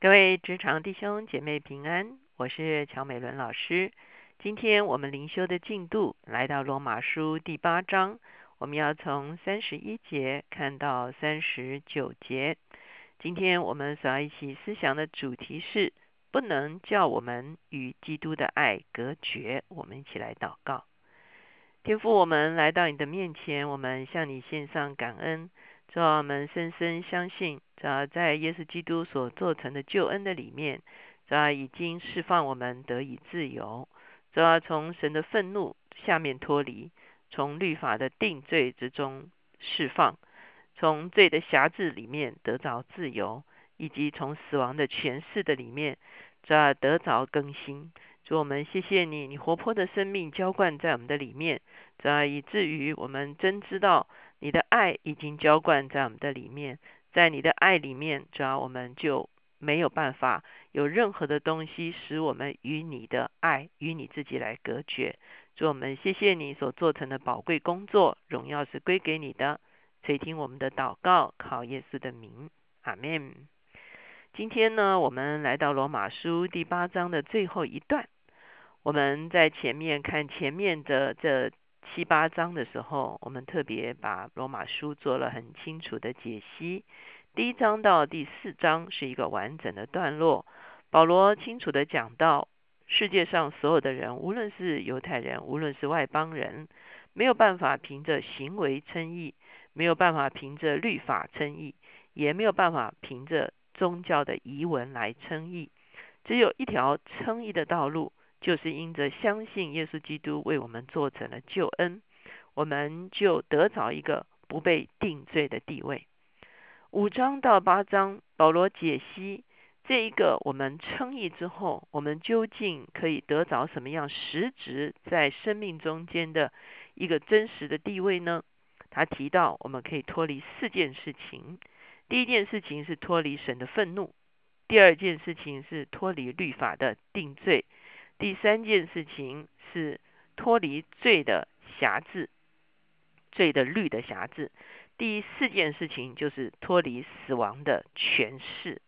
各位职场弟兄姐妹平安，我是乔美伦老师。今天我们灵修的进度来到罗马书第八章，我们要从三十一节看到三十九节。今天我们所要一起思想的主题是：不能叫我们与基督的爱隔绝。我们一起来祷告，天父，我们来到你的面前，我们向你献上感恩。主啊，我们深深相信，主啊，在耶稣基督所做成的救恩的里面，主啊，已经释放我们得以自由。主啊，从神的愤怒下面脱离，从律法的定罪之中释放，从罪的辖制里面得着自由，以及从死亡的权势的里面，主啊，得着更新。主我们谢谢你，你活泼的生命浇灌在我们的里面，主啊，以至于我们真知道。你的爱已经浇灌在我们的里面，在你的爱里面，主要我们就没有办法有任何的东西使我们与你的爱与你自己来隔绝。主，我们谢谢你所做成的宝贵工作，荣耀是归给你的。垂听我们的祷告，靠耶稣的名，阿门。今天呢，我们来到罗马书第八章的最后一段。我们在前面看前面的这。七八章的时候，我们特别把罗马书做了很清楚的解析。第一章到第四章是一个完整的段落，保罗清楚的讲到世界上所有的人，无论是犹太人，无论是外邦人，没有办法凭着行为称义，没有办法凭着律法称义，也没有办法凭着宗教的遗文来称义，只有一条称义的道路。就是因着相信耶稣基督为我们做成了救恩，我们就得着一个不被定罪的地位。五章到八章，保罗解析这一个我们称义之后，我们究竟可以得着什么样实质在生命中间的一个真实的地位呢？他提到我们可以脱离四件事情。第一件事情是脱离神的愤怒；第二件事情是脱离律法的定罪。第三件事情是脱离罪的辖制，罪的律的辖制。第四件事情就是脱离死亡的权势。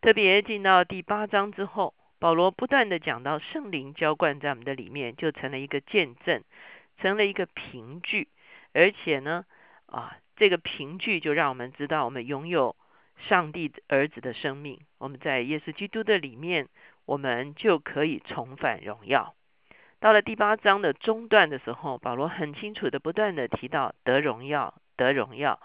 特别进到第八章之后，保罗不断的讲到圣灵浇灌在我们的里面，就成了一个见证，成了一个凭据。而且呢，啊，这个凭据就让我们知道，我们拥有上帝儿子的生命。我们在耶稣基督的里面。我们就可以重返荣耀。到了第八章的中段的时候，保罗很清楚的不断的提到得荣耀，得荣耀。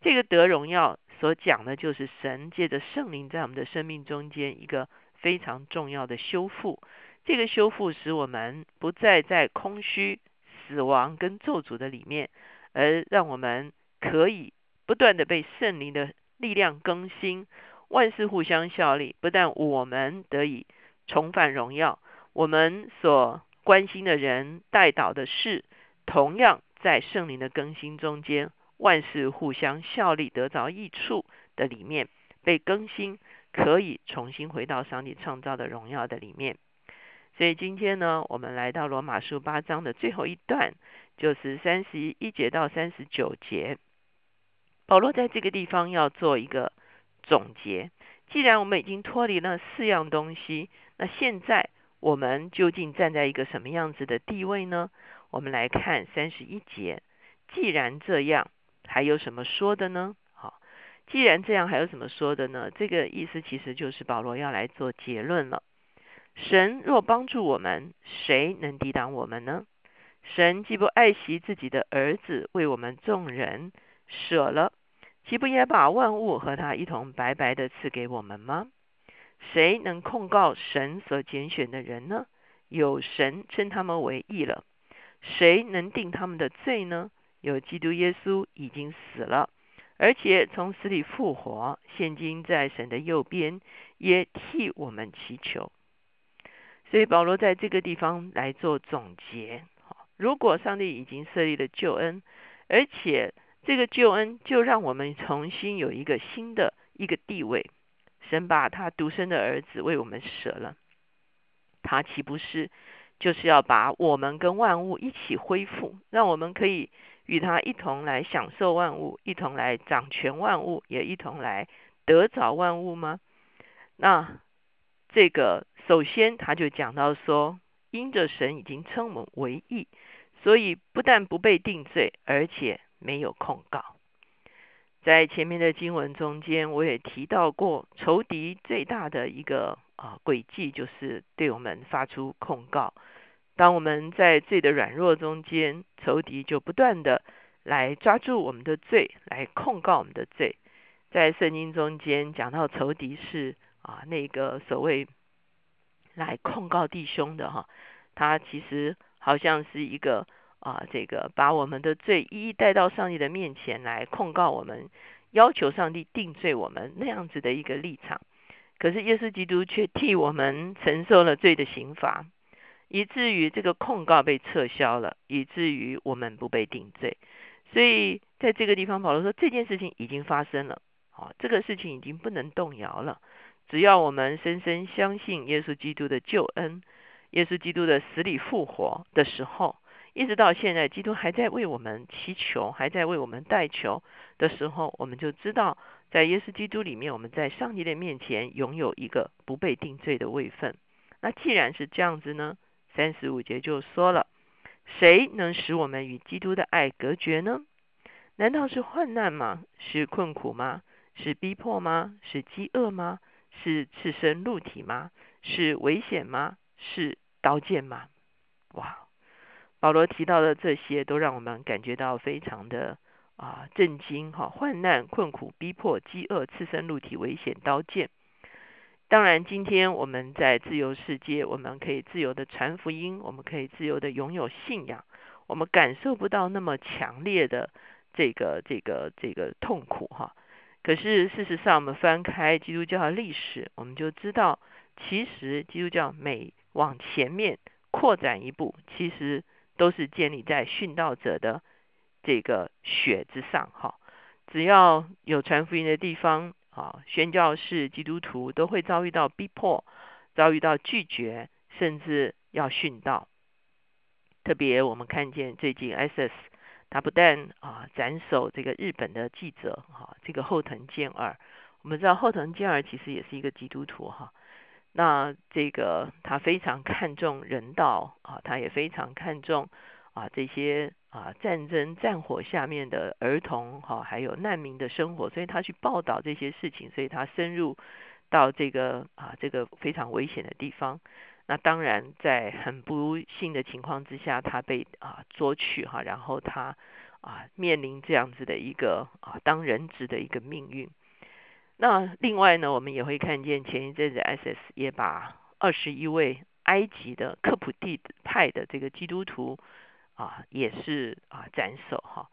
这个得荣耀所讲的就是神借着圣灵在我们的生命中间一个非常重要的修复。这个修复使我们不再在空虚、死亡跟咒诅的里面，而让我们可以不断的被圣灵的力量更新，万事互相效力。不但我们得以。重返荣耀，我们所关心的人、带导的事，同样在圣灵的更新中间，万事互相效力，得着益处的里面被更新，可以重新回到上帝创造的荣耀的里面。所以今天呢，我们来到罗马书八章的最后一段，就是三十一节到三十九节。保罗在这个地方要做一个总结。既然我们已经脱离了四样东西，那现在我们究竟站在一个什么样子的地位呢？我们来看三十一节。既然这样，还有什么说的呢？好，既然这样，还有什么说的呢？这个意思其实就是保罗要来做结论了。神若帮助我们，谁能抵挡我们呢？神既不爱惜自己的儿子，为我们众人舍了。岂不也把万物和他一同白白的赐给我们吗？谁能控告神所拣选的人呢？有神称他们为义了。谁能定他们的罪呢？有基督耶稣已经死了，而且从死里复活，现今在神的右边，也替我们祈求。所以保罗在这个地方来做总结：如果上帝已经设立了救恩，而且这个救恩就让我们重新有一个新的一个地位。神把他独生的儿子为我们舍了，他岂不是就是要把我们跟万物一起恢复，让我们可以与他一同来享受万物，一同来掌权万物，也一同来得着万物吗？那这个首先他就讲到说，因着神已经称我们为义，所以不但不被定罪，而且没有控告。在前面的经文中间，我也提到过，仇敌最大的一个啊诡计，就是对我们发出控告。当我们在罪的软弱中间，仇敌就不断的来抓住我们的罪，来控告我们的罪。在圣经中间讲到仇敌是啊那个所谓来控告弟兄的哈，他其实好像是一个。啊，这个把我们的罪一一带到上帝的面前来控告我们，要求上帝定罪我们那样子的一个立场。可是耶稣基督却替我们承受了罪的刑罚，以至于这个控告被撤销了，以至于我们不被定罪。所以在这个地方，保罗说这件事情已经发生了，啊，这个事情已经不能动摇了。只要我们深深相信耶稣基督的救恩，耶稣基督的死里复活的时候。一直到现在，基督还在为我们祈求，还在为我们代求的时候，我们就知道，在耶稣基督里面，我们在上帝的面前拥有一个不被定罪的位分。那既然是这样子呢，三十五节就说了：谁能使我们与基督的爱隔绝呢？难道是患难吗？是困苦吗？是逼迫吗？是饥饿吗？是赤身露体吗？是危险吗？是刀剑吗？哇！保罗提到的这些，都让我们感觉到非常的啊震惊哈！患难、困苦、逼迫、饥饿、赤身露体、危险、刀剑。当然，今天我们在自由世界，我们可以自由的传福音，我们可以自由的拥有信仰，我们感受不到那么强烈的这个这个这个痛苦哈。可是事实上，我们翻开基督教的历史，我们就知道，其实基督教每往前面扩展一步，其实。都是建立在殉道者的这个血之上，哈。只要有传福音的地方，啊，宣教士、基督徒都会遭遇到逼迫，遭遇到拒绝，甚至要殉道。特别我们看见最近 SS，他不但啊斩首这个日本的记者，哈，这个后藤健二，我们知道后藤健二其实也是一个基督徒，哈。那这个他非常看重人道啊，他也非常看重啊这些啊战争战火下面的儿童哈，还有难民的生活，所以他去报道这些事情，所以他深入到这个啊这个非常危险的地方。那当然在很不幸的情况之下，他被啊捉去哈，然后他啊面临这样子的一个啊当人质的一个命运。那另外呢，我们也会看见前一阵子 SS 也把二十一位埃及的科普蒂派的这个基督徒啊，也是啊斩首哈。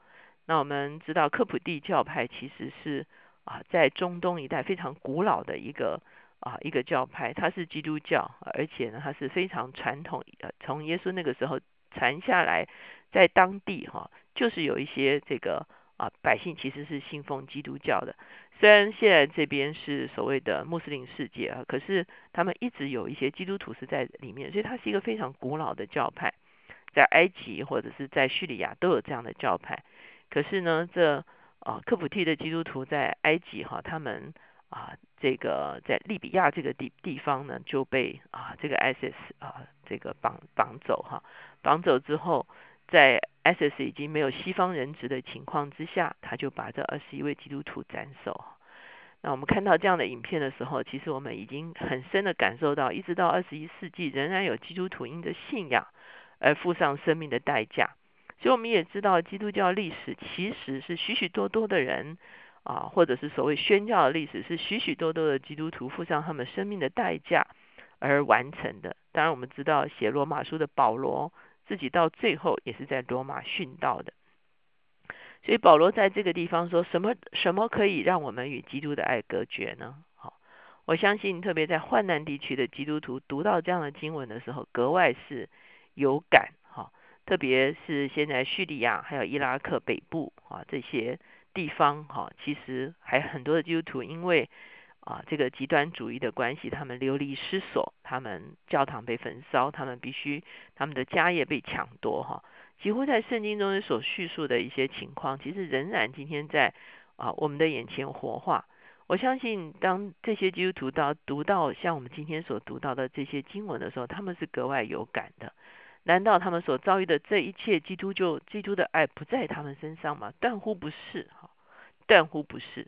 那我们知道科普蒂教派其实是啊在中东一带非常古老的一个啊一个教派，它是基督教，而且呢它是非常传统，呃从耶稣那个时候传下来，在当地哈就是有一些这个啊百姓其实是信奉基督教的。虽然现在这边是所谓的穆斯林世界啊，可是他们一直有一些基督徒是在里面，所以它是一个非常古老的教派，在埃及或者是在叙利亚都有这样的教派。可是呢，这啊科普蒂的基督徒在埃及哈，他们啊这个在利比亚这个地地方呢就被啊这个 ISIS 啊这个绑绑走哈，绑走之后。在 SS 已经没有西方人质的情况之下，他就把这二十一位基督徒斩首。那我们看到这样的影片的时候，其实我们已经很深的感受到，一直到二十一世纪，仍然有基督徒因着信仰而付上生命的代价。所以我们也知道，基督教历史其实是许许多多的人啊，或者是所谓宣教的历史，是许许多多的基督徒付上他们生命的代价而完成的。当然，我们知道写罗马书的保罗。自己到最后也是在罗马殉道的，所以保罗在这个地方说什么什么可以让我们与基督的爱隔绝呢？好，我相信特别在患难地区的基督徒读到这样的经文的时候，格外是有感哈。特别是现在叙利亚还有伊拉克北部啊这些地方哈，其实还很多的基督徒因为。啊，这个极端主义的关系，他们流离失所，他们教堂被焚烧，他们必须他们的家业被抢夺，哈，几乎在圣经中所叙述的一些情况，其实仍然今天在啊我们的眼前活化。我相信，当这些基督徒到读到像我们今天所读到的这些经文的时候，他们是格外有感的。难道他们所遭遇的这一切，基督就基督的爱不在他们身上吗？断乎不是，哈，断乎不是。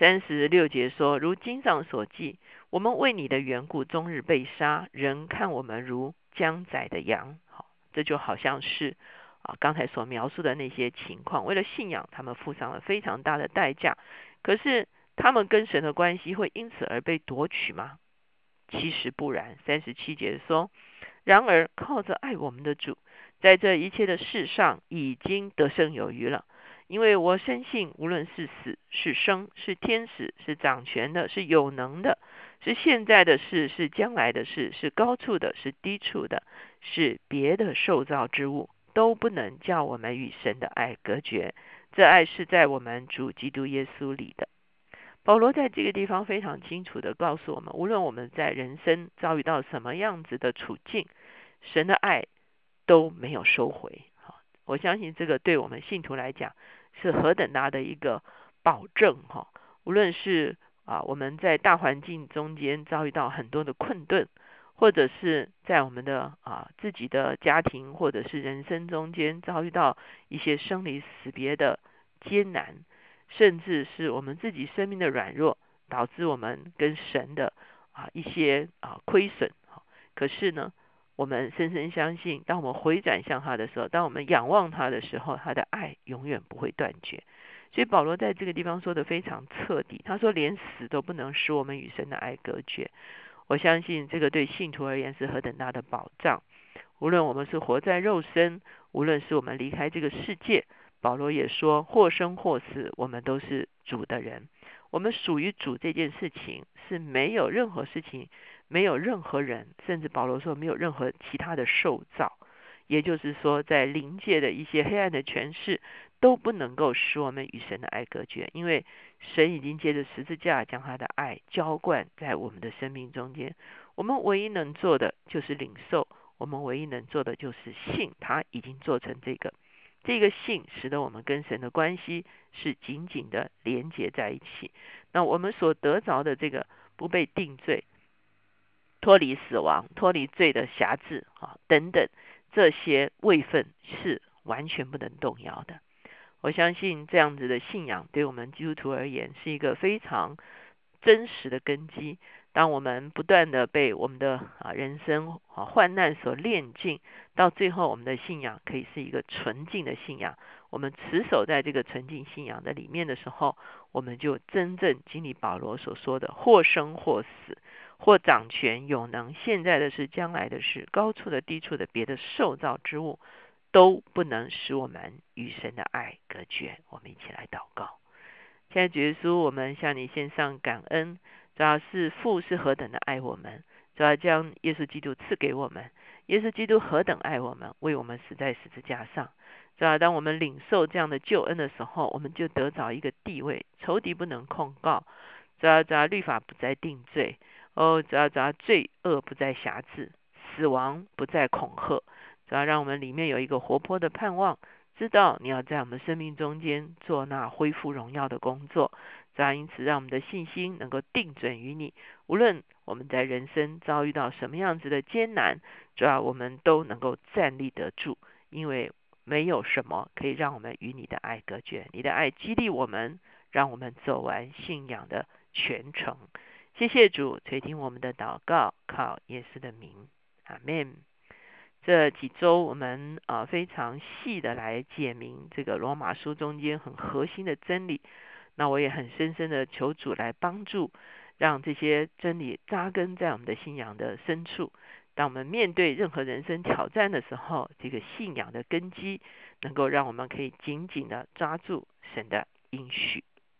三十六节说：“如经上所记，我们为你的缘故，终日被杀，人看我们如将宰的羊。”好，这就好像是啊，刚才所描述的那些情况。为了信仰，他们付上了非常大的代价。可是，他们跟神的关系会因此而被夺取吗？其实不然。三十七节说：“然而靠着爱我们的主，在这一切的事上已经得胜有余了。因为我深信，无论是死是生，是天使，是掌权的，是有能的，是现在的事，是将来的事，是高处的，是低处的，是别的受造之物，都不能叫我们与神的爱隔绝。这爱是在我们主基督耶稣里的。”保罗在这个地方非常清楚的告诉我们，无论我们在人生遭遇到什么样子的处境，神的爱都没有收回。好，我相信这个对我们信徒来讲是何等大的一个保证哈！无论是啊我们在大环境中间遭遇到很多的困顿，或者是在我们的啊自己的家庭或者是人生中间遭遇到一些生离死别的艰难。甚至是我们自己生命的软弱，导致我们跟神的啊一些啊亏损。可是呢，我们深深相信，当我们回转向他的时候，当我们仰望他的时候，他的爱永远不会断绝。所以保罗在这个地方说的非常彻底，他说连死都不能使我们与神的爱隔绝。我相信这个对信徒而言是何等大的保障。无论我们是活在肉身，无论是我们离开这个世界。保罗也说：“或生或死，我们都是主的人。我们属于主这件事情是没有任何事情，没有任何人，甚至保罗说没有任何其他的受造。也就是说，在灵界的一些黑暗的权势都不能够使我们与神的爱隔绝，因为神已经借着十字架将他的爱浇灌在我们的生命中间。我们唯一能做的就是领受，我们唯一能做的就是信，他已经做成这个。”这个信使得我们跟神的关系是紧紧的连接在一起。那我们所得着的这个不被定罪、脱离死亡、脱离罪的辖制啊等等这些位分是完全不能动摇的。我相信这样子的信仰对我们基督徒而言是一个非常真实的根基。当我们不断的被我们的啊人生啊患难所炼尽，到最后我们的信仰可以是一个纯净的信仰。我们持守在这个纯净信仰的里面的时候，我们就真正经历保罗所说的或生或死，或掌权有能，现在的是将来的事，高处的低处的别的受造之物，都不能使我们与神的爱隔绝。我们一起来祷告，现在主耶稣，我们向你献上感恩。主要是父是何等的爱我们，主要将耶稣基督赐给我们。耶稣基督何等爱我们，为我们死在十字架上。主要当我们领受这样的救恩的时候，我们就得着一个地位，仇敌不能控告。主要主要律法不再定罪，哦，主要主要罪恶不再辖制，死亡不再恐吓。主要让我们里面有一个活泼的盼望，知道你要在我们生命中间做那恢复荣耀的工作。主要因此，让我们的信心能够定准于你。无论我们在人生遭遇到什么样子的艰难，主要我们都能够站立得住，因为没有什么可以让我们与你的爱隔绝。你的爱激励我们，让我们走完信仰的全程。谢谢主垂听我们的祷告，靠耶稣的名，阿门。这几周我们啊非常细的来解明这个罗马书中间很核心的真理。那我也很深深的求主来帮助，让这些真理扎根在我们的信仰的深处。当我们面对任何人生挑战的时候，这个信仰的根基能够让我们可以紧紧的抓住神的应许。